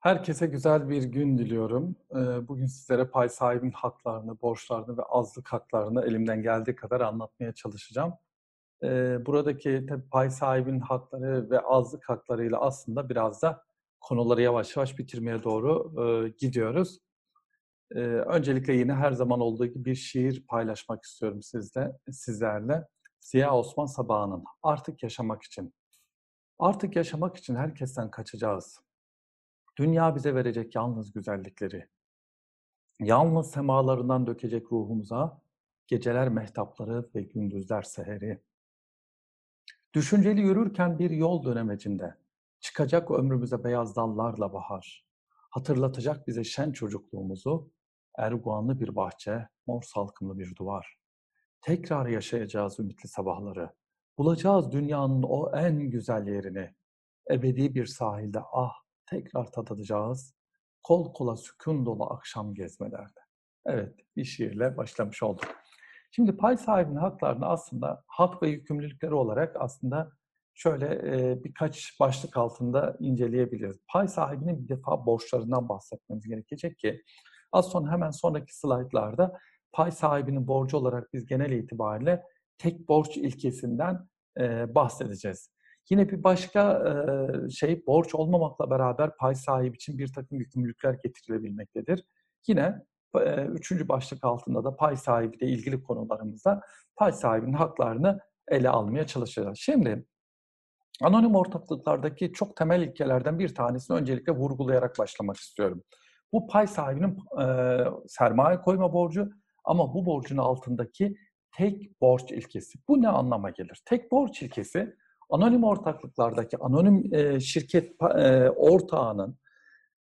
Herkese güzel bir gün diliyorum. Eee, bugün sizlere pay sahibinin haklarını, borçlarını ve azlık haklarını elimden geldiği kadar anlatmaya çalışacağım. Eee, buradaki tabii pay sahibinin hakları ve azlık haklarıyla aslında biraz da konuları yavaş yavaş bitirmeye doğru, eee, gidiyoruz. Eee, öncelikle yine her zaman olduğu gibi bir şiir paylaşmak istiyorum sizle sizlerle. Ziya Osman Sabaha'nın "Artık Yaşamak için". Artık yaşamak için herkesten kaçacağız. Dünya bize verecek yalnız güzellikleri. Yalnız semalarından dökecek ruhumuza geceler mehtapları ve gündüzler seheri. Düşünceli yürürken bir yol dönemecinde çıkacak ömrümüze beyaz dallarla bahar. Hatırlatacak bize şen çocukluğumuzu, erguvanlı bir bahçe, mor salkımlı bir duvar. Tekrar yaşayacağız ümitli sabahları. Bulacağız dünyanın o en güzel yerini. Ebedi bir sahilde ah tekrar tadacağız. Kol kola sükun dolu akşam gezmelerde. Evet, bir şiirle başlamış olduk. Şimdi pay sahibinin haklarını aslında hak ve yükümlülükleri olarak aslında şöyle e, birkaç başlık altında inceleyebiliriz. Pay sahibinin bir defa borçlarından bahsetmemiz gerekecek ki az sonra hemen sonraki slaytlarda pay sahibinin borcu olarak biz genel itibariyle tek borç ilkesinden e, bahsedeceğiz. Yine bir başka şey borç olmamakla beraber pay sahibi için bir takım yükümlülükler getirilebilmektedir. Yine üçüncü başlık altında da pay sahibi de ilgili konularımızda pay sahibinin haklarını ele almaya çalışacağız. Şimdi anonim ortaklıklardaki çok temel ilkelerden bir tanesini öncelikle vurgulayarak başlamak istiyorum. Bu pay sahibinin e, sermaye koyma borcu ama bu borcun altındaki tek borç ilkesi. Bu ne anlama gelir? Tek borç ilkesi anonim ortaklıklardaki anonim e, şirket e, ortağının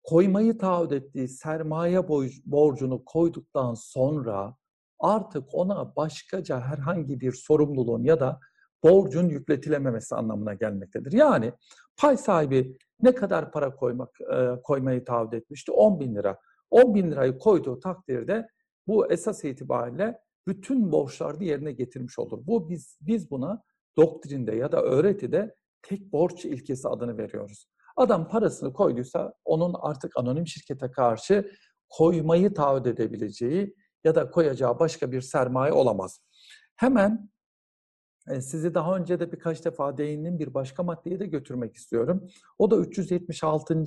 koymayı taahhüt ettiği sermaye borcunu koyduktan sonra artık ona başkaca herhangi bir sorumluluğun ya da borcun yükletilememesi anlamına gelmektedir. Yani pay sahibi ne kadar para koymak e, koymayı taahhüt etmişti? 10 bin lira. 10 bin lirayı koyduğu takdirde bu esas itibariyle bütün borçlarını yerine getirmiş olur. Bu biz biz buna doktrinde ya da öğretide tek borç ilkesi adını veriyoruz. Adam parasını koyduysa onun artık anonim şirkete karşı koymayı taahhüt edebileceği ya da koyacağı başka bir sermaye olamaz. Hemen e, sizi daha önce de birkaç defa değindim bir başka maddeye de götürmek istiyorum. O da 376.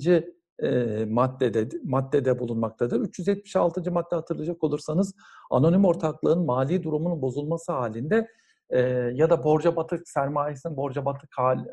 E, maddede maddede bulunmaktadır. 376. madde hatırlayacak olursanız anonim ortaklığın mali durumunun bozulması halinde e, ya da borca batık sermayesinin borca batık hal,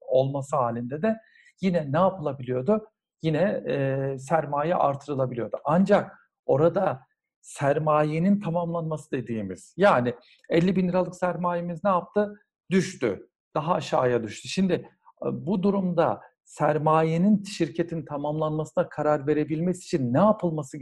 olması halinde de yine ne yapılabiliyordu? Yine e, sermaye artırılabiliyordu. Ancak orada sermayenin tamamlanması dediğimiz yani 50 bin liralık sermayemiz ne yaptı? Düştü. Daha aşağıya düştü. Şimdi bu durumda sermayenin şirketin tamamlanmasına karar verebilmesi için ne yapılması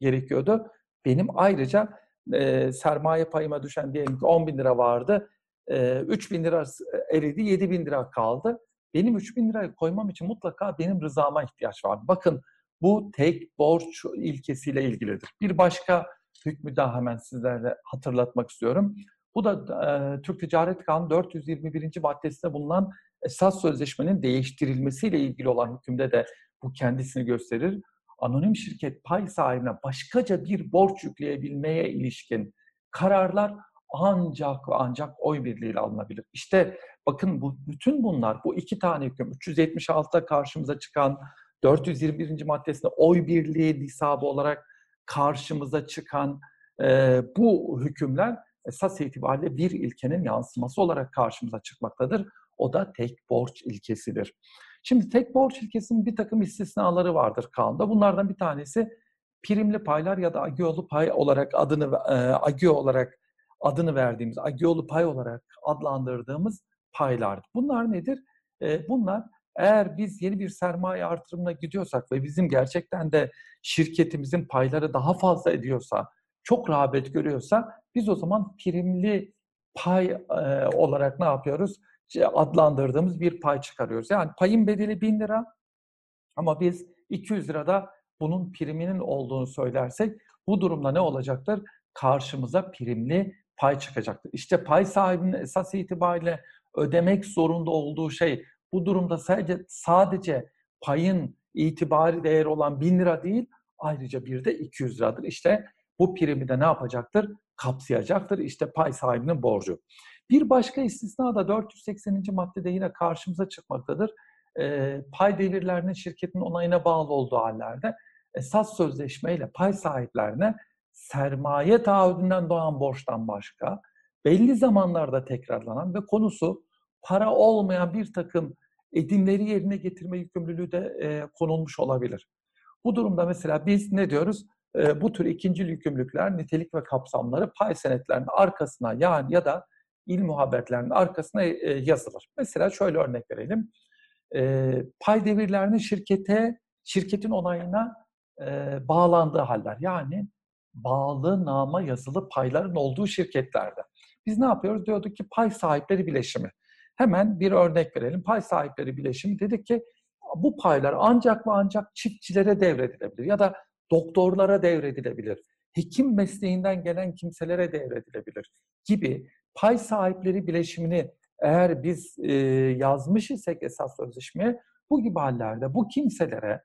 gerekiyordu? Benim ayrıca e, sermaye payıma düşen diyelim ki 10 bin lira vardı. E, 3 bin lira eridi, 7 bin lira kaldı. Benim 3 bin lirayı koymam için mutlaka benim rızama ihtiyaç var. Bakın bu tek borç ilkesiyle ilgilidir. Bir başka hükmü daha hemen sizlerle hatırlatmak istiyorum. Bu da e, Türk Ticaret Kanunu 421. maddesinde bulunan esas sözleşmenin değiştirilmesiyle ilgili olan hükümde de bu kendisini gösterir anonim şirket pay sahibine başkaca bir borç yükleyebilmeye ilişkin kararlar ancak ve ancak oy birliğiyle alınabilir. İşte bakın bu bütün bunlar bu iki tane hüküm 376'da karşımıza çıkan 421. maddesinde oy birliği nisabı olarak karşımıza çıkan e, bu hükümler esas itibariyle bir ilkenin yansıması olarak karşımıza çıkmaktadır. O da tek borç ilkesidir. Şimdi tek borç ilkesinin bir takım istisnaları vardır kanunda. Bunlardan bir tanesi primli paylar ya da agiolu pay olarak adını e, agio olarak adını verdiğimiz agiolu pay olarak adlandırdığımız paylar. Bunlar nedir? E, bunlar eğer biz yeni bir sermaye artırımına gidiyorsak ve bizim gerçekten de şirketimizin payları daha fazla ediyorsa, çok rağbet görüyorsa biz o zaman primli pay e, olarak ne yapıyoruz? Adlandırdığımız bir pay çıkarıyoruz. Yani payın bedeli 1000 lira ama biz 200 lirada bunun priminin olduğunu söylersek bu durumda ne olacaktır? Karşımıza primli pay çıkacaktır. İşte pay sahibinin esas itibariyle ödemek zorunda olduğu şey bu durumda sadece sadece payın itibari değeri olan 1000 lira değil, ayrıca bir de 200 liradır. İşte bu primi de ne yapacaktır? Kapsayacaktır. İşte pay sahibinin borcu. Bir başka istisna da 480. maddede yine karşımıza çıkmaktadır. E, pay devirlerinin şirketin onayına bağlı olduğu hallerde esas sözleşmeyle pay sahiplerine sermaye taahhüdünden doğan borçtan başka belli zamanlarda tekrarlanan ve konusu para olmayan bir takım edimleri yerine getirme yükümlülüğü de e, konulmuş olabilir. Bu durumda mesela biz ne diyoruz? E, bu tür ikinci yükümlülükler, nitelik ve kapsamları pay senetlerinin arkasına yani ya da il muhabbetlerinin arkasına e, yazılır. Mesela şöyle örnek verelim. E, pay devirlerini şirkete, şirketin onayına e, bağlandığı haller. Yani bağlı nama yazılı payların olduğu şirketlerde. Biz ne yapıyoruz? Diyorduk ki pay sahipleri bileşimi. Hemen bir örnek verelim. Pay sahipleri bileşimi dedik ki bu paylar ancak ve ancak çiftçilere devredilebilir ya da doktorlara devredilebilir. Hekim mesleğinden gelen kimselere devredilebilir gibi pay sahipleri bileşimini eğer biz e, yazmış isek esas sözleşmeye bu gibi hallerde bu kimselere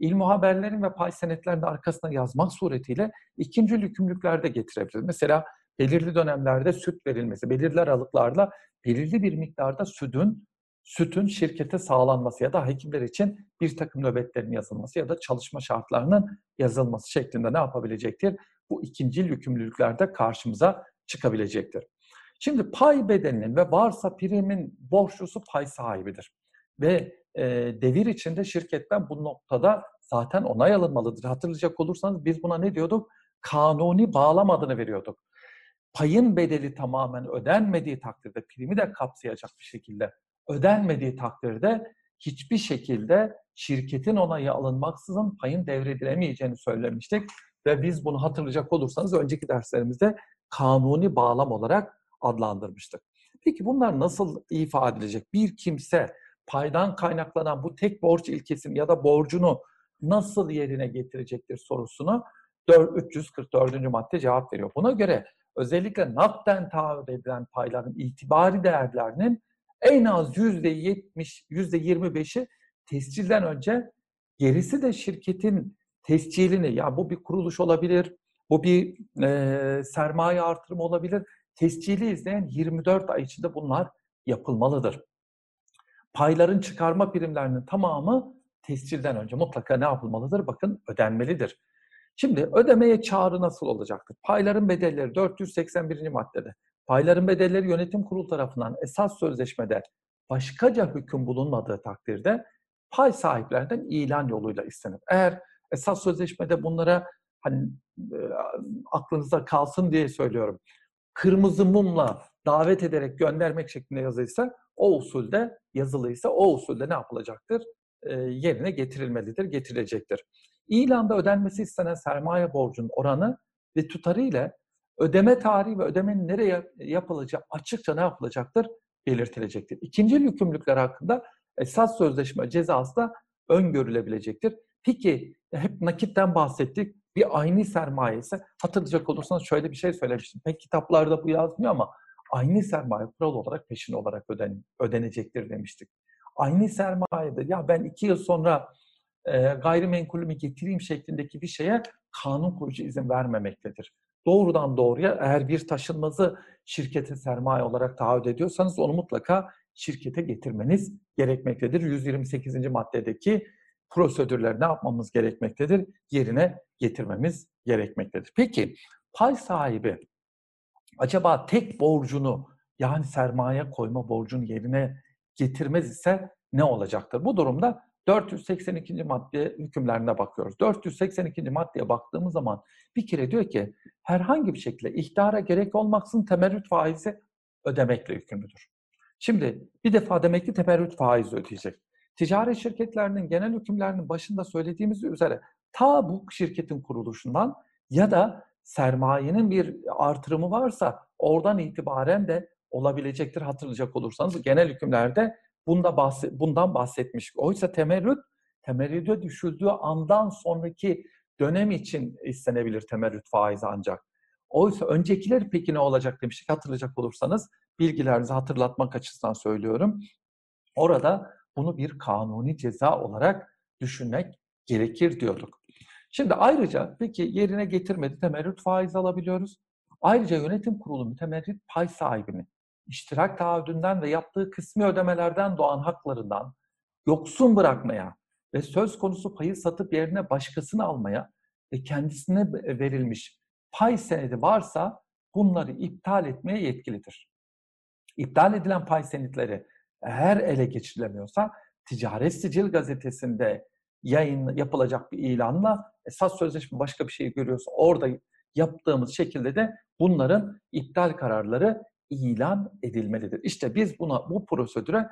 ilmu haberlerin ve pay senetlerinin arkasına yazmak suretiyle ikinci yükümlülüklerde getirebilir. Mesela belirli dönemlerde süt verilmesi, belirli aralıklarla belirli bir miktarda sütün sütün şirkete sağlanması ya da hekimler için bir takım nöbetlerin yazılması ya da çalışma şartlarının yazılması şeklinde ne yapabilecektir? Bu ikinci yükümlülüklerde karşımıza çıkabilecektir. Şimdi pay bedelinin ve varsa primin borçlusu pay sahibidir. Ve e, devir içinde şirketten bu noktada zaten onay alınmalıdır. Hatırlayacak olursanız biz buna ne diyorduk? Kanuni bağlam adını veriyorduk. Payın bedeli tamamen ödenmediği takdirde primi de kapsayacak bir şekilde ödenmediği takdirde hiçbir şekilde şirketin onayı alınmaksızın payın devredilemeyeceğini söylemiştik. Ve biz bunu hatırlayacak olursanız önceki derslerimizde kanuni bağlam olarak adlandırmıştık. Peki bunlar nasıl ifade edilecek? Bir kimse paydan kaynaklanan bu tek borç ilkesini ya da borcunu nasıl yerine getirecektir sorusunu 344. madde cevap veriyor. Buna göre özellikle nakden taahhüt edilen payların itibari değerlerinin en az yüzde yetmiş, yüzde yirmi beşi tescilden önce gerisi de şirketin tescilini, ya bu bir kuruluş olabilir, bu bir e, sermaye artırımı olabilir. Tescili izleyen 24 ay içinde bunlar yapılmalıdır. Payların çıkarma primlerinin tamamı tescilden önce mutlaka ne yapılmalıdır? Bakın ödenmelidir. Şimdi ödemeye çağrı nasıl olacaktır? Payların bedelleri 481. maddede. Payların bedelleri yönetim kurulu tarafından esas sözleşmede başkaca hüküm bulunmadığı takdirde pay sahiplerden ilan yoluyla istenir. Eğer esas sözleşmede bunlara hani e, aklınızda kalsın diye söylüyorum. Kırmızı mumla davet ederek göndermek şeklinde yazıysa o usulde yazılıysa o usulde ne yapılacaktır? E, yerine getirilmelidir, getirilecektir. İlanda ödenmesi istenen sermaye borcunun oranı ve tutarı ile ödeme tarihi ve ödemenin nereye yapılacağı açıkça ne yapılacaktır? Belirtilecektir. İkinci yükümlülükler hakkında esas sözleşme cezası da öngörülebilecektir. Peki hep nakitten bahsettik. Bir aynı sermaye ise hatırlayacak olursanız şöyle bir şey söylemiştim. Pek kitaplarda bu yazmıyor ama aynı sermaye kural olarak peşin olarak öden, ödenecektir demiştik. Aynı sermayede ya ben iki yıl sonra e, gayrimenkulümü getireyim şeklindeki bir şeye kanun koyucu izin vermemektedir doğrudan doğruya eğer bir taşınmazı şirkete sermaye olarak taahhüt ediyorsanız onu mutlaka şirkete getirmeniz gerekmektedir. 128. maddedeki prosedürler ne yapmamız gerekmektedir? Yerine getirmemiz gerekmektedir. Peki pay sahibi acaba tek borcunu yani sermaye koyma borcunu yerine getirmez ise ne olacaktır? Bu durumda 482. madde hükümlerine bakıyoruz. 482. maddeye baktığımız zaman bir kere diyor ki herhangi bir şekilde ihtara gerek olmaksızın temerrüt faizi ödemekle yükümlüdür. Şimdi bir defa demek ki temerrüt faizi ödeyecek. Ticari şirketlerinin genel hükümlerinin başında söylediğimiz üzere ta bu şirketin kuruluşundan ya da sermayenin bir artırımı varsa oradan itibaren de olabilecektir hatırlayacak olursanız genel hükümlerde bunda bahset, bundan bahsetmiş. Oysa temerrüt, temerrüde düşüldüğü andan sonraki dönem için istenebilir temerrüt faizi ancak. Oysa öncekiler peki ne olacak demiştik hatırlayacak olursanız bilgilerinizi hatırlatmak açısından söylüyorum. Orada bunu bir kanuni ceza olarak düşünmek gerekir diyorduk. Şimdi ayrıca peki yerine getirmedi temerrüt faiz alabiliyoruz. Ayrıca yönetim kurulu mütemerrit pay sahibini iştirak taahhüdünden ve yaptığı kısmi ödemelerden doğan haklarından yoksun bırakmaya ve söz konusu payı satıp yerine başkasını almaya ve kendisine verilmiş pay senedi varsa bunları iptal etmeye yetkilidir. İptal edilen pay senetleri eğer ele geçirilemiyorsa Ticaret Sicil Gazetesi'nde yayın yapılacak bir ilanla esas sözleşme başka bir şey görüyorsa orada yaptığımız şekilde de bunların iptal kararları ilan edilmelidir. İşte biz buna bu prosedüre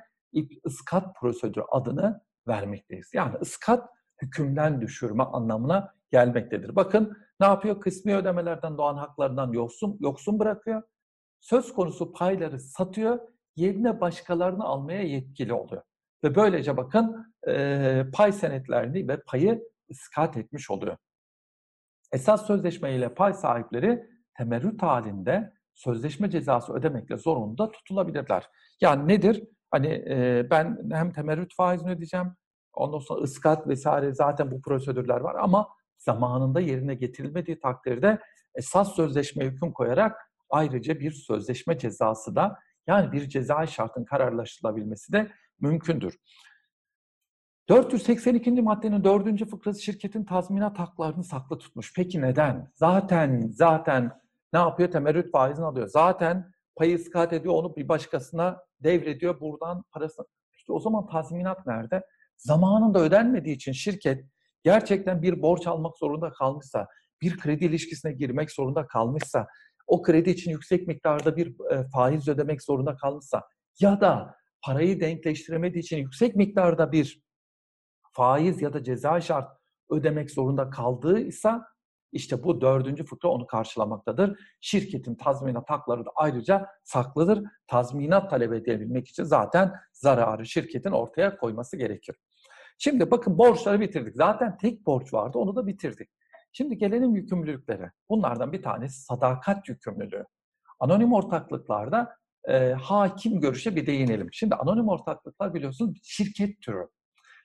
ıskat prosedürü adını vermekteyiz. Yani ıskat hükümden düşürme anlamına gelmektedir. Bakın ne yapıyor? Kısmi ödemelerden doğan haklarından yoksun, yoksun bırakıyor. Söz konusu payları satıyor, yerine başkalarını almaya yetkili oluyor. Ve böylece bakın e, pay senetlerini ve payı ıskat etmiş oluyor. Esas sözleşme ile pay sahipleri temerrüt halinde sözleşme cezası ödemekle zorunda tutulabilirler. Yani nedir? Hani e, ben hem temerrüt faizini ödeyeceğim, ondan sonra ıskat vesaire zaten bu prosedürler var ama zamanında yerine getirilmediği takdirde esas sözleşme hüküm koyarak ayrıca bir sözleşme cezası da yani bir cezai şartın kararlaştırılabilmesi de mümkündür. 482. maddenin 4. fıkrası şirketin tazminat haklarını saklı tutmuş. Peki neden? Zaten zaten ne yapıyor? Temerrüt faizini alıyor. Zaten payı iskat ediyor, onu bir başkasına devrediyor. Buradan parasını. İşte o zaman tazminat nerede? Zamanında ödenmediği için şirket gerçekten bir borç almak zorunda kalmışsa, bir kredi ilişkisine girmek zorunda kalmışsa, o kredi için yüksek miktarda bir e, faiz ödemek zorunda kalmışsa ya da parayı denkleştiremediği için yüksek miktarda bir faiz ya da ceza şart ödemek zorunda kaldıysa işte bu dördüncü fıkra onu karşılamaktadır. Şirketin tazminat hakları da ayrıca saklıdır. Tazminat talep edebilmek için zaten zararı şirketin ortaya koyması gerekir. Şimdi bakın borçları bitirdik. Zaten tek borç vardı onu da bitirdik. Şimdi gelelim yükümlülüklere. Bunlardan bir tanesi sadakat yükümlülüğü. Anonim ortaklıklarda e, hakim görüşe bir değinelim. Şimdi anonim ortaklıklar biliyorsunuz şirket türü.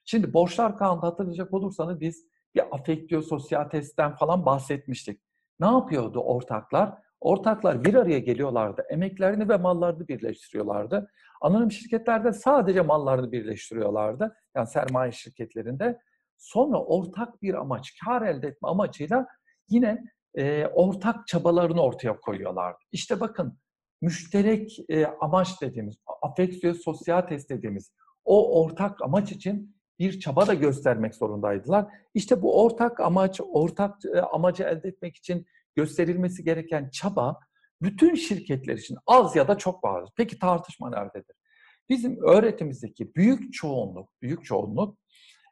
Şimdi borçlar kanunu hatırlayacak olursanız biz bir afektio societes'ten falan bahsetmiştik. Ne yapıyordu ortaklar? Ortaklar bir araya geliyorlardı. Emeklerini ve mallarını birleştiriyorlardı. Anonim şirketlerde sadece mallarını birleştiriyorlardı. Yani sermaye şirketlerinde. Sonra ortak bir amaç, kar elde etme amacıyla yine e, ortak çabalarını ortaya koyuyorlardı. İşte bakın müşterek e, amaç dediğimiz, afeksiyo societes dediğimiz o ortak amaç için bir çaba da göstermek zorundaydılar. İşte bu ortak amaç, ortak e, amacı elde etmek için gösterilmesi gereken çaba bütün şirketler için az ya da çok vardır. Peki tartışma nerededir? Bizim öğretimizdeki büyük çoğunluk, büyük çoğunluk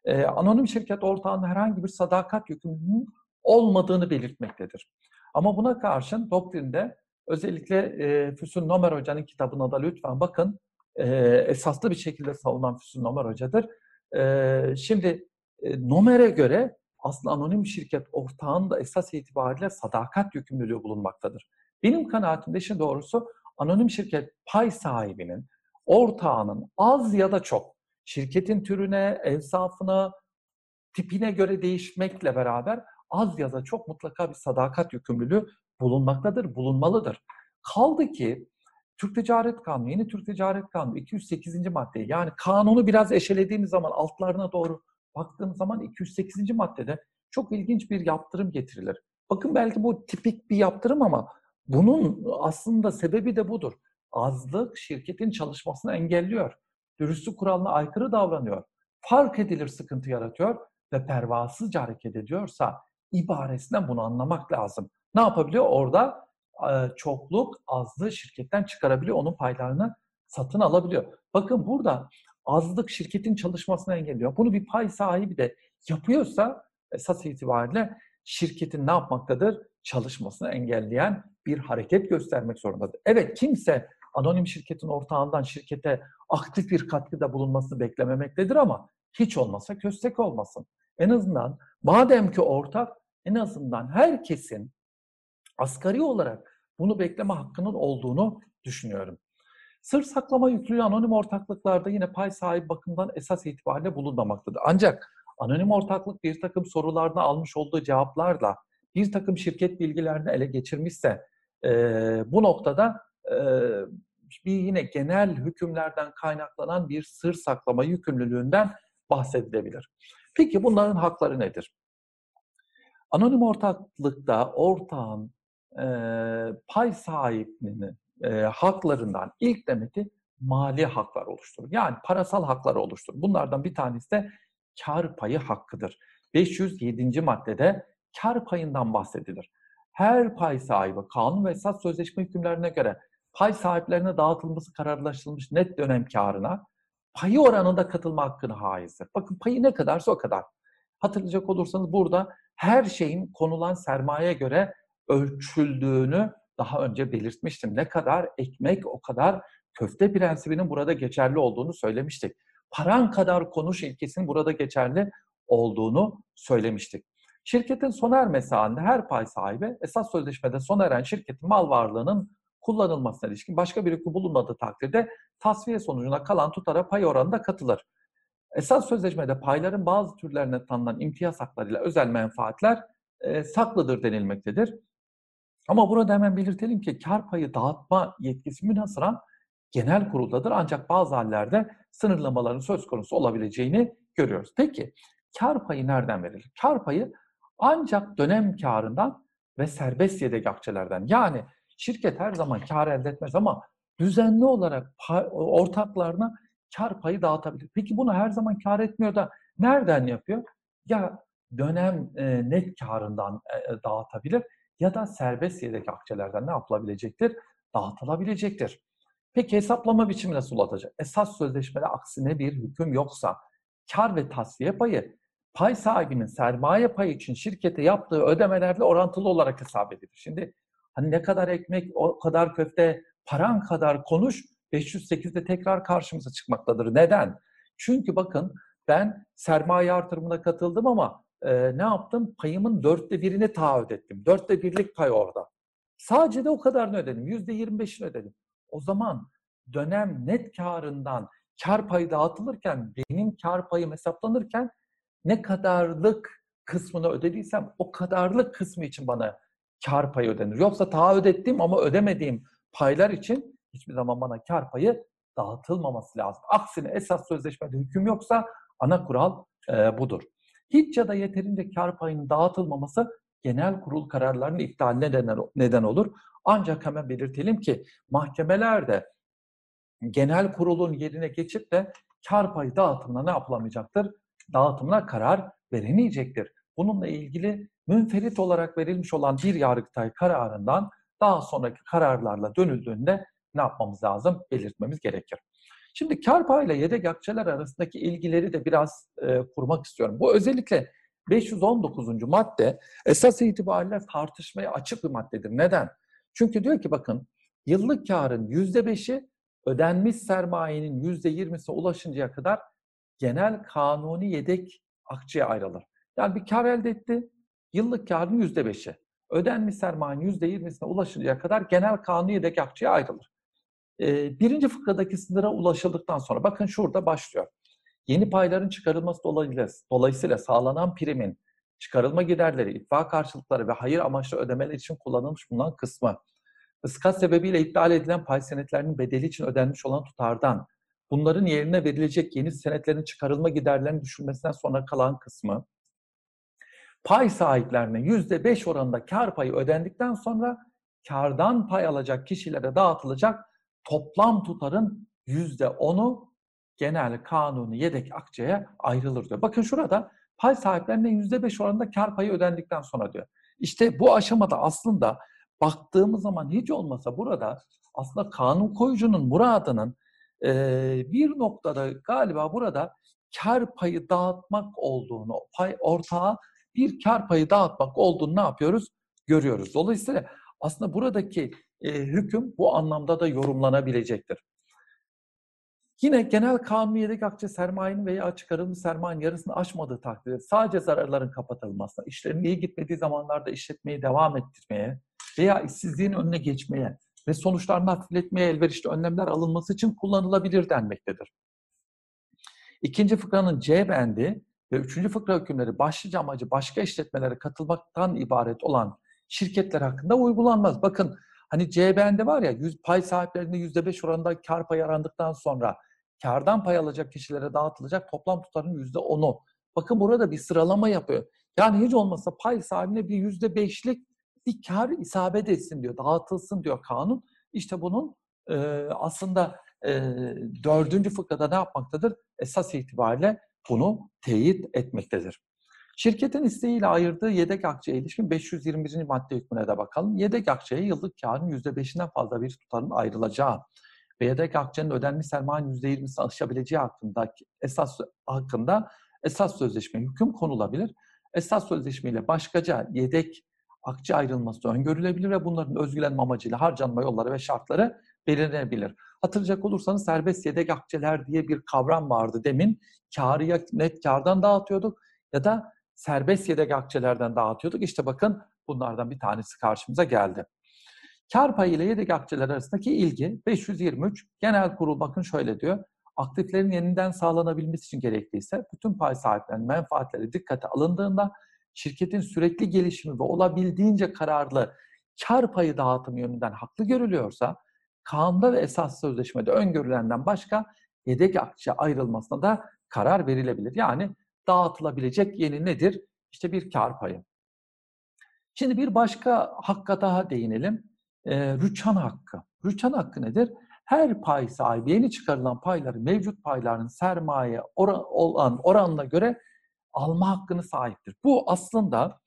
e, anonim şirket ortağının herhangi bir sadakat yükümlülüğünün olmadığını belirtmektedir. Ama buna karşın doktrinde özellikle e, Füsun Nomer Hoca'nın kitabına da lütfen bakın e, esaslı bir şekilde savunan Füsun Nomer Hoca'dır. E, şimdi e, Nomer'e göre aslında anonim şirket ortağın da esas itibariyle sadakat yükümlülüğü bulunmaktadır. Benim kanaatimde işin doğrusu anonim şirket pay sahibinin, ortağının az ya da çok şirketin türüne, evsafına, tipine göre değişmekle beraber az ya da çok mutlaka bir sadakat yükümlülüğü bulunmaktadır, bulunmalıdır. Kaldı ki Türk Ticaret Kanunu, yeni Türk Ticaret Kanunu 208. madde yani kanunu biraz eşelediğimiz zaman altlarına doğru baktığımız zaman 208. maddede çok ilginç bir yaptırım getirilir. Bakın belki bu tipik bir yaptırım ama bunun aslında sebebi de budur. Azlık şirketin çalışmasını engelliyor. Dürüstlük kuralına aykırı davranıyor. Fark edilir sıkıntı yaratıyor ve pervasızca hareket ediyorsa ibaresinden bunu anlamak lazım. Ne yapabiliyor? Orada çokluk azlığı şirketten çıkarabiliyor. Onun paylarını satın alabiliyor. Bakın burada azlık şirketin çalışmasını engelliyor. Bunu bir pay sahibi de yapıyorsa esas itibariyle şirketin ne yapmaktadır? Çalışmasını engelleyen bir hareket göstermek zorundadır. Evet kimse anonim şirketin ortağından şirkete aktif bir katkıda bulunmasını beklememektedir ama hiç olmasa köstek olmasın. En azından madem ki ortak en azından herkesin asgari olarak bunu bekleme hakkının olduğunu düşünüyorum. Sır saklama yüklü anonim ortaklıklarda yine pay sahibi bakımından esas itibariyle bulunmamaktadır. Ancak Anonim ortaklık bir takım sorularına almış olduğu cevaplarla bir takım şirket bilgilerini ele geçirmişse e, bu noktada e, bir yine genel hükümlerden kaynaklanan bir sır saklama yükümlülüğünden bahsedilebilir. Peki bunların hakları nedir? Anonim ortaklıkta ortağın e, pay sahibinin e, haklarından ilk demeti mali haklar oluşturur. Yani parasal haklar oluşturur. Bunlardan bir tanesi de kar payı hakkıdır. 507. maddede kar payından bahsedilir. Her pay sahibi kanun ve esas sözleşme hükümlerine göre pay sahiplerine dağıtılması kararlaştırılmış net dönem karına payı oranında katılma hakkını haizdir. Bakın payı ne kadarsa o kadar. Hatırlayacak olursanız burada her şeyin konulan sermaye göre ölçüldüğünü daha önce belirtmiştim. Ne kadar ekmek o kadar köfte prensibinin burada geçerli olduğunu söylemiştik. Paran kadar konuş ilkesinin burada geçerli olduğunu söylemiştik. Şirketin sona ermesi her pay sahibi esas sözleşmede sona eren şirketin mal varlığının kullanılmasına ilişkin başka bir hüküm bulunmadığı takdirde tasfiye sonucunda kalan tutara pay oranında katılır. Esas sözleşmede payların bazı türlerine tanınan imtiyaz haklarıyla özel menfaatler e, saklıdır denilmektedir. Ama burada hemen belirtelim ki kar payı dağıtma yetkisi münhasıran genel kuruldadır. Ancak bazı hallerde sınırlamaların söz konusu olabileceğini görüyoruz. Peki kar payı nereden verilir? Kar payı ancak dönem karından ve serbest yedek akçelerden yani şirket her zaman kar elde etmez ama düzenli olarak ortaklarına kar payı dağıtabilir. Peki bunu her zaman kar etmiyor da nereden yapıyor? Ya dönem e, net karından e, dağıtabilir ya da serbest yedek akçelerden ne yapılabilecektir? Dağıtılabilecektir. Peki hesaplama biçimi nasıl olacak? Esas sözleşmede aksine bir hüküm yoksa kar ve tasfiye payı pay sahibinin sermaye payı için şirkete yaptığı ödemelerle orantılı olarak hesap edilir. Şimdi hani ne kadar ekmek, o kadar köfte, paran kadar konuş 508'de tekrar karşımıza çıkmaktadır. Neden? Çünkü bakın ben sermaye artırımına katıldım ama e, ne yaptım? Payımın dörtte birini taahhüt ettim. Dörtte birlik pay orada. Sadece de o kadarını ödedim. Yüzde yirmi beşini ödedim. O zaman dönem net karından kar payı dağıtılırken, benim kar payım hesaplanırken ne kadarlık kısmını ödediysem o kadarlık kısmı için bana kar payı ödenir. Yoksa taahhüt ettiğim ama ödemediğim paylar için hiçbir zaman bana kar payı dağıtılmaması lazım. Aksine esas sözleşmede hüküm yoksa ana kural e, budur. Hiç ya da yeterince kar payının dağıtılmaması genel kurul kararlarının iptaline neden olur. Ancak hemen belirtelim ki mahkemelerde genel kurulun yerine geçip de kar payı dağıtımına ne yapılamayacaktır? Dağıtımına karar veremeyecektir. Bununla ilgili münferit olarak verilmiş olan bir yargıtay kararından daha sonraki kararlarla dönüldüğünde ne yapmamız lazım? Belirtmemiz gerekir. Şimdi kar payıyla yedek akçeler arasındaki ilgileri de biraz e, kurmak istiyorum. Bu özellikle 519. madde esas itibariyle tartışmaya açık bir maddedir. Neden? Çünkü diyor ki bakın yıllık karın %5'i ödenmiş sermayenin %20'sine ulaşıncaya kadar genel kanuni yedek akçeye ayrılır. Yani bir kar elde etti, yıllık karın %5'i. Ödenmiş sermayenin %20'sine ulaşıncaya kadar genel kanuni yedek akçeye ayrılır. Birinci fıkradaki sınıra ulaşıldıktan sonra bakın şurada başlıyor. Yeni payların çıkarılması dolayısıyla sağlanan primin çıkarılma giderleri, itfak karşılıkları ve hayır amaçlı ödemeler için kullanılmış bulunan kısmı, ıskat sebebiyle iptal edilen pay senetlerinin bedeli için ödenmiş olan tutardan, bunların yerine verilecek yeni senetlerin çıkarılma giderlerinin düşülmesinden sonra kalan kısmı, pay sahiplerine %5 oranında kar payı ödendikten sonra kardan pay alacak kişilere dağıtılacak toplam tutarın %10'u genel kanunu yedek akçeye ayrılır diyor. Bakın şurada pay sahiplerine %5 oranında kar payı ödendikten sonra diyor. İşte bu aşamada aslında baktığımız zaman hiç olmasa burada aslında kanun koyucunun muradının e, bir noktada galiba burada kar payı dağıtmak olduğunu, pay ortağa bir kar payı dağıtmak olduğunu ne yapıyoruz? Görüyoruz. Dolayısıyla aslında buradaki e, hüküm bu anlamda da yorumlanabilecektir. Yine genel kanuniyedeki akçe sermayenin veya çıkarılmış sermayenin yarısını aşmadığı takdirde sadece zararların kapatılmasına, işlerin iyi gitmediği zamanlarda işletmeyi devam ettirmeye veya işsizliğin önüne geçmeye ve sonuçlarını hafifletmeye elverişli önlemler alınması için kullanılabilir denmektedir. İkinci fıkranın C bendi ve üçüncü fıkra hükümleri başlıca amacı başka işletmelere katılmaktan ibaret olan şirketler hakkında uygulanmaz. Bakın hani CBN'de var ya yüz, pay sahiplerinde %5 oranında kar payı arandıktan sonra kardan pay alacak kişilere dağıtılacak toplam tutarın %10'u. Bakın burada bir sıralama yapıyor. Yani hiç olmazsa pay sahibine bir %5'lik bir kar isabet etsin diyor, dağıtılsın diyor kanun. İşte bunun e, aslında e, dördüncü fıkrada ne yapmaktadır? Esas itibariyle bunu teyit etmektedir. Şirketin isteğiyle ayırdığı yedek akçeye ilişkin 521. madde hükmüne de bakalım. Yedek akçeye yıllık karın %5'inden fazla bir tutarın ayrılacağı ve yedek akçenin ödenmiş sermayenin %20'sini aşabileceği hakkındaki esas hakkında esas sözleşme hüküm konulabilir. Esas sözleşmeyle başkaca yedek akçe ayrılması öngörülebilir ve bunların özgülenme amacıyla harcanma yolları ve şartları belirlenebilir. Hatırlayacak olursanız serbest yedek akçeler diye bir kavram vardı demin. Karı net kardan dağıtıyorduk ya da serbest yedek akçelerden dağıtıyorduk. İşte bakın bunlardan bir tanesi karşımıza geldi. Kar payı ile yedek akçeler arasındaki ilgi 523 genel kurul bakın şöyle diyor. Aktiflerin yeniden sağlanabilmesi için gerekliyse bütün pay sahiplerinin menfaatleri dikkate alındığında şirketin sürekli gelişimi ve olabildiğince kararlı kar payı dağıtımı yönünden haklı görülüyorsa kanunda ve esas sözleşmede öngörülenden başka yedek akçe ayrılmasına da karar verilebilir. Yani dağıtılabilecek yeni nedir? İşte bir kar payı. Şimdi bir başka hakka daha değinelim. E, rüçhan hakkı. Rüçhan hakkı nedir? Her pay sahibi yeni çıkarılan payları mevcut payların sermaye oran, olan oranına göre alma hakkını sahiptir. Bu aslında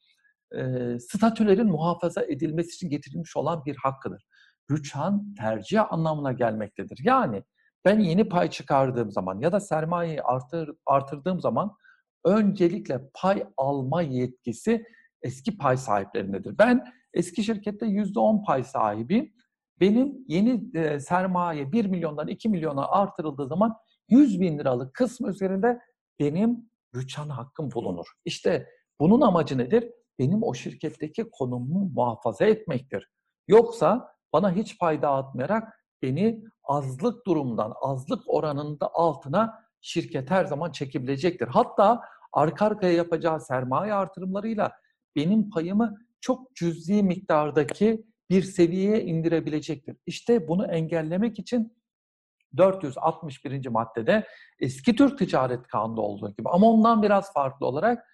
e, statülerin muhafaza edilmesi için getirilmiş olan bir hakkıdır. Rüçhan tercih anlamına gelmektedir. Yani ben yeni pay çıkardığım zaman ya da sermayeyi artır, artırdığım zaman öncelikle pay alma yetkisi eski pay sahiplerindedir. Ben eski şirkette %10 pay sahibiyim. Benim yeni e, sermaye 1 milyondan 2 milyona artırıldığı zaman 100 bin liralık kısmı üzerinde benim rüçhan hakkım bulunur. İşte bunun amacı nedir? Benim o şirketteki konumumu muhafaza etmektir. Yoksa bana hiç pay dağıtmayarak beni azlık durumdan, azlık oranında altına şirket her zaman çekebilecektir. Hatta arka arkaya yapacağı sermaye artırımlarıyla benim payımı çok cüzi miktardaki bir seviyeye indirebilecektir. İşte bunu engellemek için 461. maddede eski Türk Ticaret Kanunu'nda olduğu gibi ama ondan biraz farklı olarak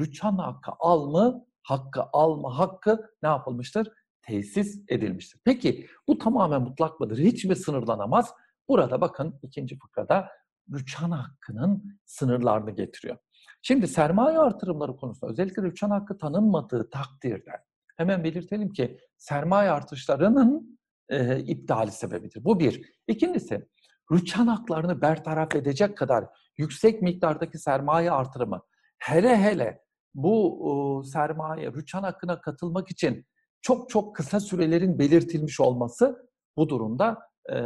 rüçhan hakkı alma, hakkı alma hakkı ne yapılmıştır? Tesis edilmiştir. Peki bu tamamen mutlak mıdır? Hiç mi sınırlanamaz? Burada bakın ikinci fıkrada rüçhan hakkının sınırlarını getiriyor. Şimdi sermaye artırımları konusunda özellikle rüçhan hakkı tanınmadığı takdirde hemen belirtelim ki sermaye artışlarının e, iptali sebebidir. Bu bir. İkincisi rüçhan haklarını bertaraf edecek kadar yüksek miktardaki sermaye artırımı hele hele bu e, sermaye rüçhan hakkına katılmak için çok çok kısa sürelerin belirtilmiş olması bu durumda e,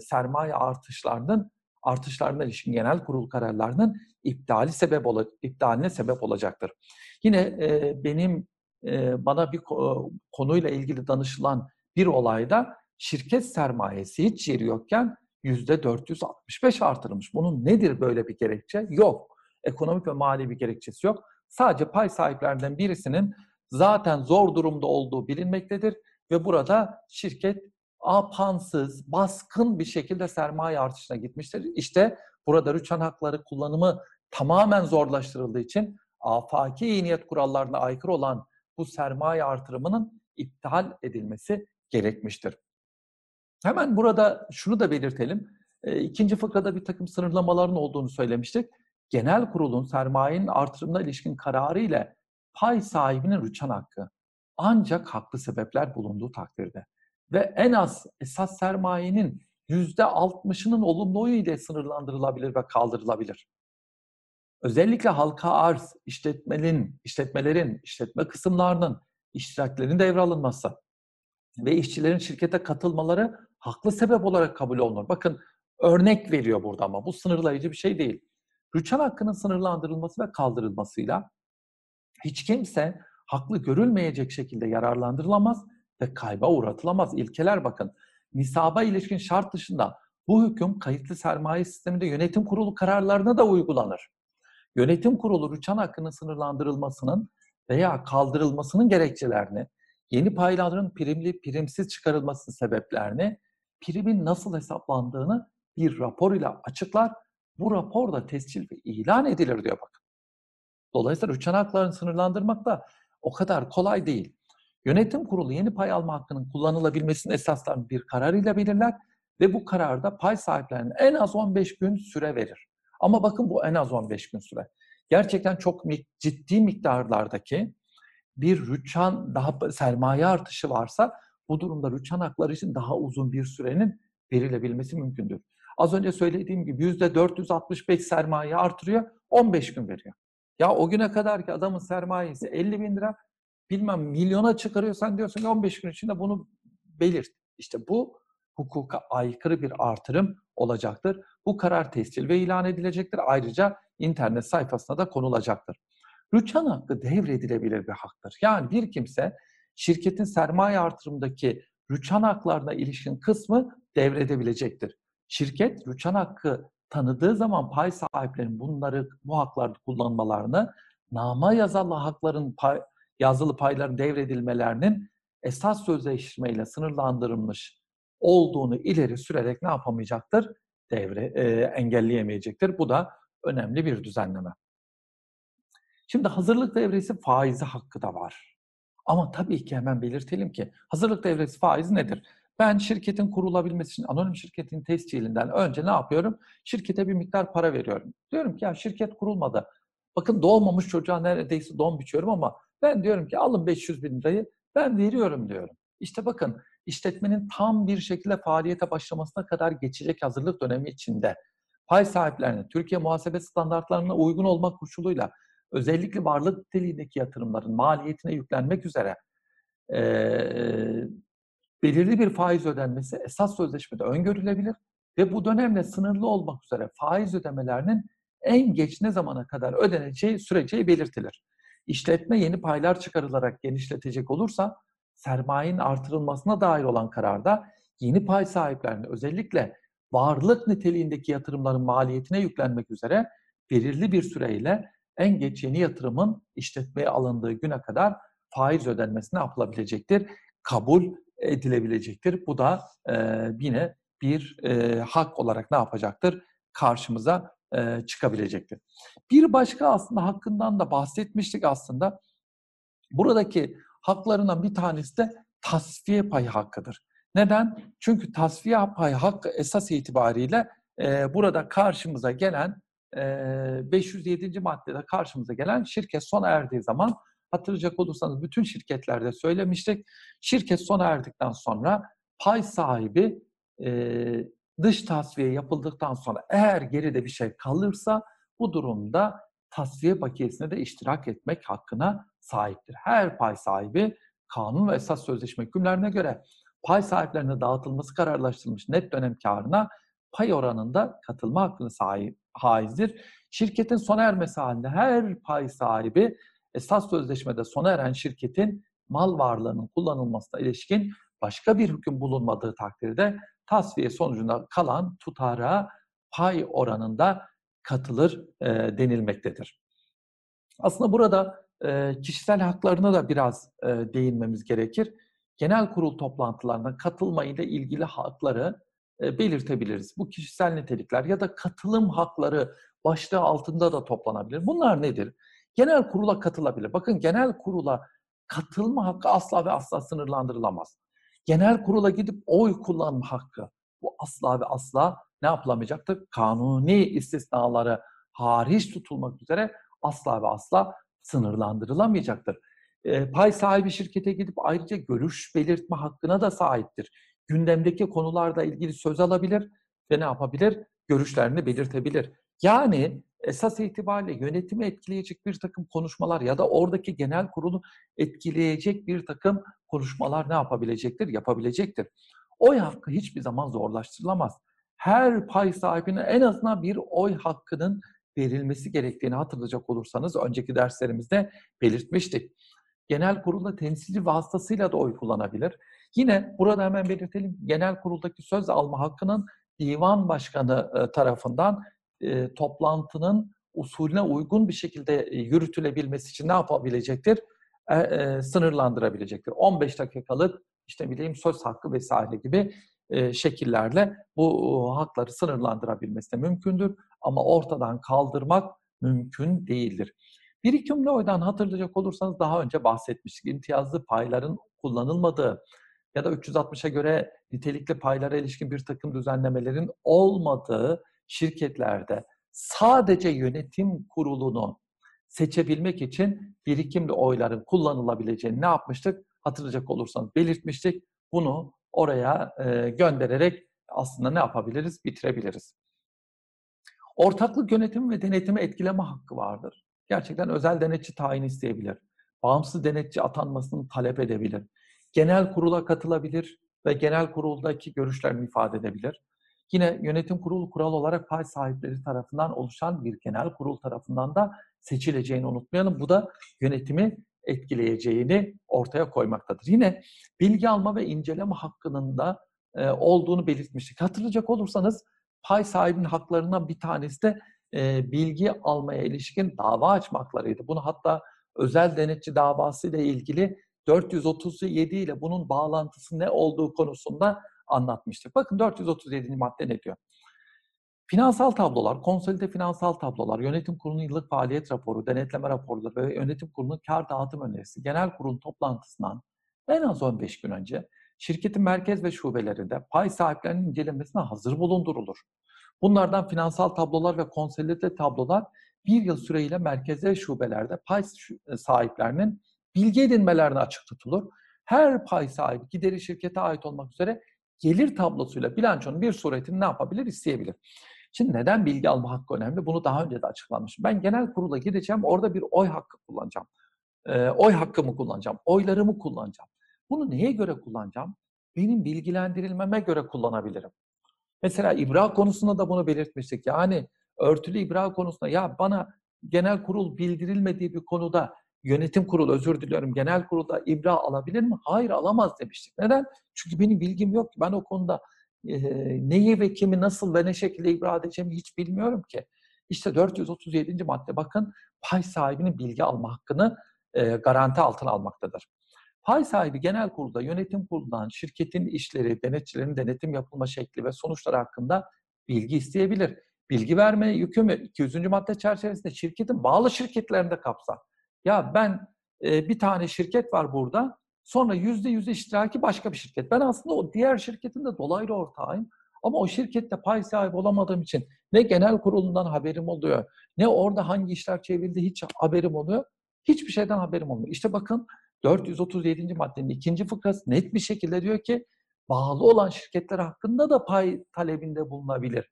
sermaye artışlarının artışlarına ilişkin genel kurul kararlarının iptali sebep ola, iptaline sebep olacaktır. Yine e, benim e, bana bir konuyla ilgili danışılan bir olayda şirket sermayesi hiç yeri yokken yüzde 465 artırılmış. Bunun nedir böyle bir gerekçe? Yok. Ekonomik ve mali bir gerekçesi yok. Sadece pay sahiplerinden birisinin zaten zor durumda olduğu bilinmektedir ve burada şirket apansız, baskın bir şekilde sermaye artışına gitmiştir. İşte burada rüçhan hakları kullanımı tamamen zorlaştırıldığı için afaki iyi niyet kurallarına aykırı olan bu sermaye artırımının iptal edilmesi gerekmiştir. Hemen burada şunu da belirtelim. E, ikinci fıkrada bir takım sınırlamaların olduğunu söylemiştik. Genel kurulun sermayenin artırımına ilişkin kararı ile pay sahibinin rüçhan hakkı ancak haklı sebepler bulunduğu takdirde ve en az esas sermayenin yüzde altmışının olumlu ile sınırlandırılabilir ve kaldırılabilir. Özellikle halka arz, işletmenin, işletmelerin, işletme kısımlarının, iştiraklerin devralınması ve işçilerin şirkete katılmaları haklı sebep olarak kabul olunur. Bakın örnek veriyor burada ama bu sınırlayıcı bir şey değil. Rüçhan hakkının sınırlandırılması ve kaldırılmasıyla hiç kimse haklı görülmeyecek şekilde yararlandırılamaz ve kayba uğratılamaz. İlkeler bakın. Nisaba ilişkin şart dışında bu hüküm kayıtlı sermaye sisteminde yönetim kurulu kararlarına da uygulanır. yönetim kurulu rüçhan hakkının sınırlandırılmasının veya kaldırılmasının gerekçelerini, yeni payların primli, primsiz çıkarılmasının sebeplerini, primin nasıl hesaplandığını bir rapor ile açıklar. Bu rapor da tescil ve ilan edilir diyor bakın. Dolayısıyla rüçhan haklarını sınırlandırmak da o kadar kolay değil. Yönetim kurulu yeni pay alma hakkının kullanılabilmesinin esaslarını bir karar ile belirler ve bu kararda pay sahiplerine en az 15 gün süre verir. Ama bakın bu en az 15 gün süre. Gerçekten çok ciddi miktarlardaki bir rüçhan daha sermaye artışı varsa bu durumda rüçhan hakları için daha uzun bir sürenin verilebilmesi mümkündür. Az önce söylediğim gibi %465 sermaye artırıyor, 15 gün veriyor. Ya o güne kadar ki adamın sermayesi 50 bin lira, bilmem milyona çıkarıyorsan diyorsun ki 15 gün içinde bunu belirt. İşte bu hukuka aykırı bir artırım olacaktır. Bu karar tescil ve ilan edilecektir. Ayrıca internet sayfasına da konulacaktır. Rüçhan hakkı devredilebilir bir haktır. Yani bir kimse şirketin sermaye artırımındaki rüçhan haklarına ilişkin kısmı devredebilecektir. Şirket rüçhan hakkı tanıdığı zaman pay sahiplerinin bunları bu hakları kullanmalarını nama yazılı hakların pay, yazılı payların devredilmelerinin esas sözleşmeyle sınırlandırılmış olduğunu ileri sürerek ne yapamayacaktır? Devre e, engelleyemeyecektir. Bu da önemli bir düzenleme. Şimdi hazırlık devresi faizi hakkı da var. Ama tabii ki hemen belirtelim ki hazırlık devresi faizi nedir? Ben şirketin kurulabilmesi için anonim şirketin tescilinden önce ne yapıyorum? Şirkete bir miktar para veriyorum. Diyorum ki ya şirket kurulmadı. Bakın doğmamış çocuğa neredeyse don biçiyorum ama ben diyorum ki alın 500 bin lirayı ben veriyorum diyorum. İşte bakın işletmenin tam bir şekilde faaliyete başlamasına kadar geçecek hazırlık dönemi içinde pay sahiplerine Türkiye muhasebe standartlarına uygun olmak koşuluyla özellikle varlık niteliğindeki yatırımların maliyetine yüklenmek üzere e, belirli bir faiz ödenmesi esas sözleşmede öngörülebilir ve bu dönemle sınırlı olmak üzere faiz ödemelerinin en geç ne zamana kadar ödeneceği süreceği belirtilir. İşletme yeni paylar çıkarılarak genişletecek olursa sermayenin artırılmasına dair olan kararda yeni pay sahiplerine özellikle varlık niteliğindeki yatırımların maliyetine yüklenmek üzere belirli bir süreyle en geç yeni yatırımın işletmeye alındığı güne kadar faiz ödenmesi ne yapılabilecektir? Kabul edilebilecektir. Bu da e, yine bir e, hak olarak ne yapacaktır? Karşımıza e, çıkabilecektir. Bir başka aslında hakkından da bahsetmiştik aslında. Buradaki haklarından bir tanesi de tasfiye payı hakkıdır. Neden? Çünkü tasfiye payı hakkı esas itibariyle e, burada karşımıza gelen e, 507. maddede karşımıza gelen şirket sona erdiği zaman hatırlayacak olursanız bütün şirketlerde söylemiştik. Şirket sona erdikten sonra pay sahibi e, dış tasfiye yapıldıktan sonra eğer geride bir şey kalırsa bu durumda tasfiye bakiyesine de iştirak etmek hakkına sahiptir. Her pay sahibi kanun ve esas sözleşme hükümlerine göre pay sahiplerine dağıtılması kararlaştırılmış net dönem karına pay oranında katılma hakkını sahip haizdir. Şirketin sona ermesi halinde her pay sahibi esas sözleşmede sona eren şirketin mal varlığının kullanılmasına ilişkin başka bir hüküm bulunmadığı takdirde tasfiye sonucunda kalan tutara pay oranında katılır e, denilmektedir. Aslında burada e, kişisel haklarına da biraz e, değinmemiz gerekir. Genel kurul toplantılarına katılma ile ilgili hakları e, belirtebiliriz. Bu kişisel nitelikler ya da katılım hakları başlığı altında da toplanabilir. Bunlar nedir? Genel kurula katılabilir. Bakın genel kurula katılma hakkı asla ve asla sınırlandırılamaz. Genel kurula gidip oy kullanma hakkı bu asla ve asla ne yapılamayacaktır? Kanuni istisnaları hariç tutulmak üzere asla ve asla sınırlandırılamayacaktır. E, pay sahibi şirkete gidip ayrıca görüş belirtme hakkına da sahiptir. Gündemdeki konularla ilgili söz alabilir ve ne yapabilir? Görüşlerini belirtebilir. Yani esas itibariyle yönetimi etkileyecek bir takım konuşmalar ya da oradaki genel kurulu etkileyecek bir takım konuşmalar ne yapabilecektir? Yapabilecektir. Oy hakkı hiçbir zaman zorlaştırılamaz. Her pay sahibine en azından bir oy hakkının verilmesi gerektiğini hatırlayacak olursanız önceki derslerimizde belirtmiştik. Genel kurulda temsilci vasıtasıyla da oy kullanabilir. Yine burada hemen belirtelim genel kuruldaki söz alma hakkının divan başkanı e, tarafından toplantının usulüne uygun bir şekilde yürütülebilmesi için ne yapabilecektir? E, e, sınırlandırabilecektir. 15 dakikalık işte bileyim söz hakkı vesaire gibi e, şekillerle bu e, hakları sınırlandırabilmesi de mümkündür. Ama ortadan kaldırmak mümkün değildir. Birikimli oydan hatırlayacak olursanız daha önce bahsetmiştik. İmtiyazlı payların kullanılmadığı ya da 360'a göre nitelikli paylara ilişkin bir takım düzenlemelerin olmadığı şirketlerde sadece yönetim kurulunu seçebilmek için birikimli oyların kullanılabileceğini ne yapmıştık? Hatırlayacak olursanız belirtmiştik. Bunu oraya e, göndererek aslında ne yapabiliriz? Bitirebiliriz. Ortaklık yönetimi ve denetimi etkileme hakkı vardır. Gerçekten özel denetçi tayin isteyebilir. Bağımsız denetçi atanmasını talep edebilir. Genel kurula katılabilir ve genel kuruldaki görüşlerini ifade edebilir. Yine yönetim kurulu kural olarak pay sahipleri tarafından oluşan bir genel kurul tarafından da seçileceğini unutmayalım. Bu da yönetimi etkileyeceğini ortaya koymaktadır. Yine bilgi alma ve inceleme hakkının da e, olduğunu belirtmiştik. Hatırlayacak olursanız pay sahibinin haklarından bir tanesi de e, bilgi almaya ilişkin dava açmaklarıydı. Bunu hatta özel denetçi davası ile ilgili 437 ile bunun bağlantısı ne olduğu konusunda anlatmıştık. Bakın 437. madde ne diyor? Finansal tablolar, konsolide finansal tablolar, yönetim kurulunun yıllık faaliyet raporu, denetleme raporları ve yönetim kurulunun kar dağıtım önerisi genel kurulun toplantısından en az 15 gün önce şirketin merkez ve şubelerinde pay sahiplerinin incelemesine hazır bulundurulur. Bunlardan finansal tablolar ve konsolide tablolar bir yıl süreyle merkeze şubelerde pay sahiplerinin bilgi edinmelerine açık tutulur. Her pay sahibi gideri şirkete ait olmak üzere gelir tablosuyla bilançonun bir suretini ne yapabilir? isteyebilir. Şimdi neden bilgi alma hakkı önemli? Bunu daha önce de açıklamışım. Ben genel kurula gideceğim, orada bir oy hakkı kullanacağım. E, oy hakkımı kullanacağım, oylarımı kullanacağım. Bunu neye göre kullanacağım? Benim bilgilendirilmeme göre kullanabilirim. Mesela ibra konusunda da bunu belirtmiştik. Yani örtülü ibra konusunda ya bana genel kurul bildirilmediği bir konuda yönetim kurulu özür diliyorum genel kurulda ibra alabilir mi? Hayır alamaz demiştik. Neden? Çünkü benim bilgim yok Ben o konuda e, neyi ve kimi nasıl ve ne şekilde ibra edeceğimi hiç bilmiyorum ki. İşte 437. madde bakın pay sahibinin bilgi alma hakkını e, garanti altına almaktadır. Pay sahibi genel kurulda yönetim kurulundan şirketin işleri, denetçilerin denetim yapılma şekli ve sonuçları hakkında bilgi isteyebilir. Bilgi verme yükümü 200. madde çerçevesinde şirketin bağlı şirketlerinde kapsar. Ya ben e, bir tane şirket var burada. Sonra yüzde yüz iştiraki başka bir şirket. Ben aslında o diğer şirketin de dolaylı ortağıyım. Ama o şirkette pay sahibi olamadığım için ne genel kurulundan haberim oluyor, ne orada hangi işler çevrildi hiç haberim oluyor. Hiçbir şeyden haberim olmuyor. İşte bakın 437. maddenin ikinci fıkrası net bir şekilde diyor ki bağlı olan şirketler hakkında da pay talebinde bulunabilir.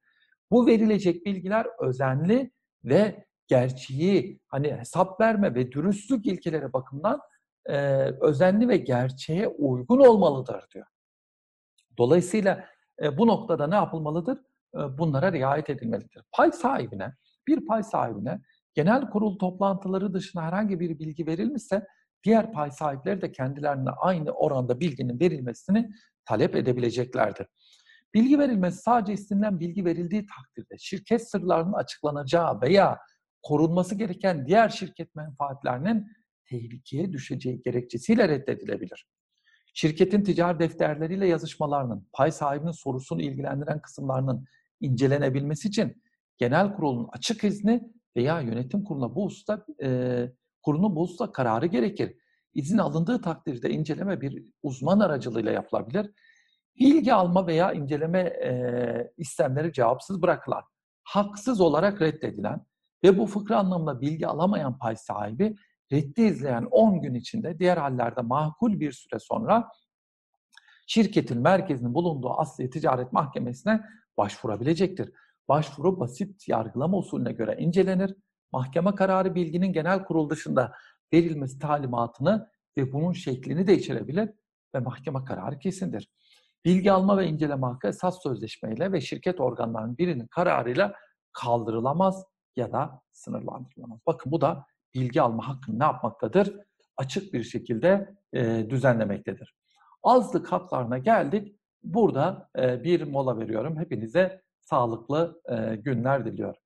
Bu verilecek bilgiler özenli ve gerçeği hani hesap verme ve dürüstlük ilkeleri bakımından e, özenli ve gerçeğe uygun olmalıdır diyor. Dolayısıyla e, bu noktada ne yapılmalıdır? E, bunlara riayet edilmelidir. Pay sahibine, bir pay sahibine genel kurul toplantıları dışında herhangi bir bilgi verilmişse diğer pay sahipleri de kendilerine aynı oranda bilginin verilmesini talep edebileceklerdir. Bilgi verilmesi sadece istenilen bilgi verildiği takdirde şirket sırlarının açıklanacağı veya korunması gereken diğer şirket menfaatlerinin tehlikeye düşeceği gerekçesiyle reddedilebilir. Şirketin ticari defterleriyle yazışmalarının, pay sahibinin sorusunu ilgilendiren kısımlarının incelenebilmesi için genel kurulun açık izni veya yönetim kuruluna bu hususta e, kurulun bu hususta kararı gerekir. İzin alındığı takdirde inceleme bir uzman aracılığıyla yapılabilir. Bilgi alma veya inceleme e, istemleri cevapsız bırakılan, haksız olarak reddedilen ve bu fıkra anlamında bilgi alamayan pay sahibi reddi izleyen 10 gün içinde diğer hallerde makul bir süre sonra şirketin merkezinin bulunduğu Asliye Ticaret Mahkemesi'ne başvurabilecektir. Başvuru basit yargılama usulüne göre incelenir. Mahkeme kararı bilginin genel kurul dışında verilmesi talimatını ve bunun şeklini de içerebilir ve mahkeme kararı kesindir. Bilgi alma ve inceleme hakkı esas sözleşmeyle ve şirket organlarının birinin kararıyla kaldırılamaz ya da sınırlandırılamaz. Bakın bu da bilgi alma hakkını ne yapmaktadır? Açık bir şekilde e, düzenlemektedir. Azlık haklarına geldik. Burada e, bir mola veriyorum. Hepinize sağlıklı e, günler diliyorum.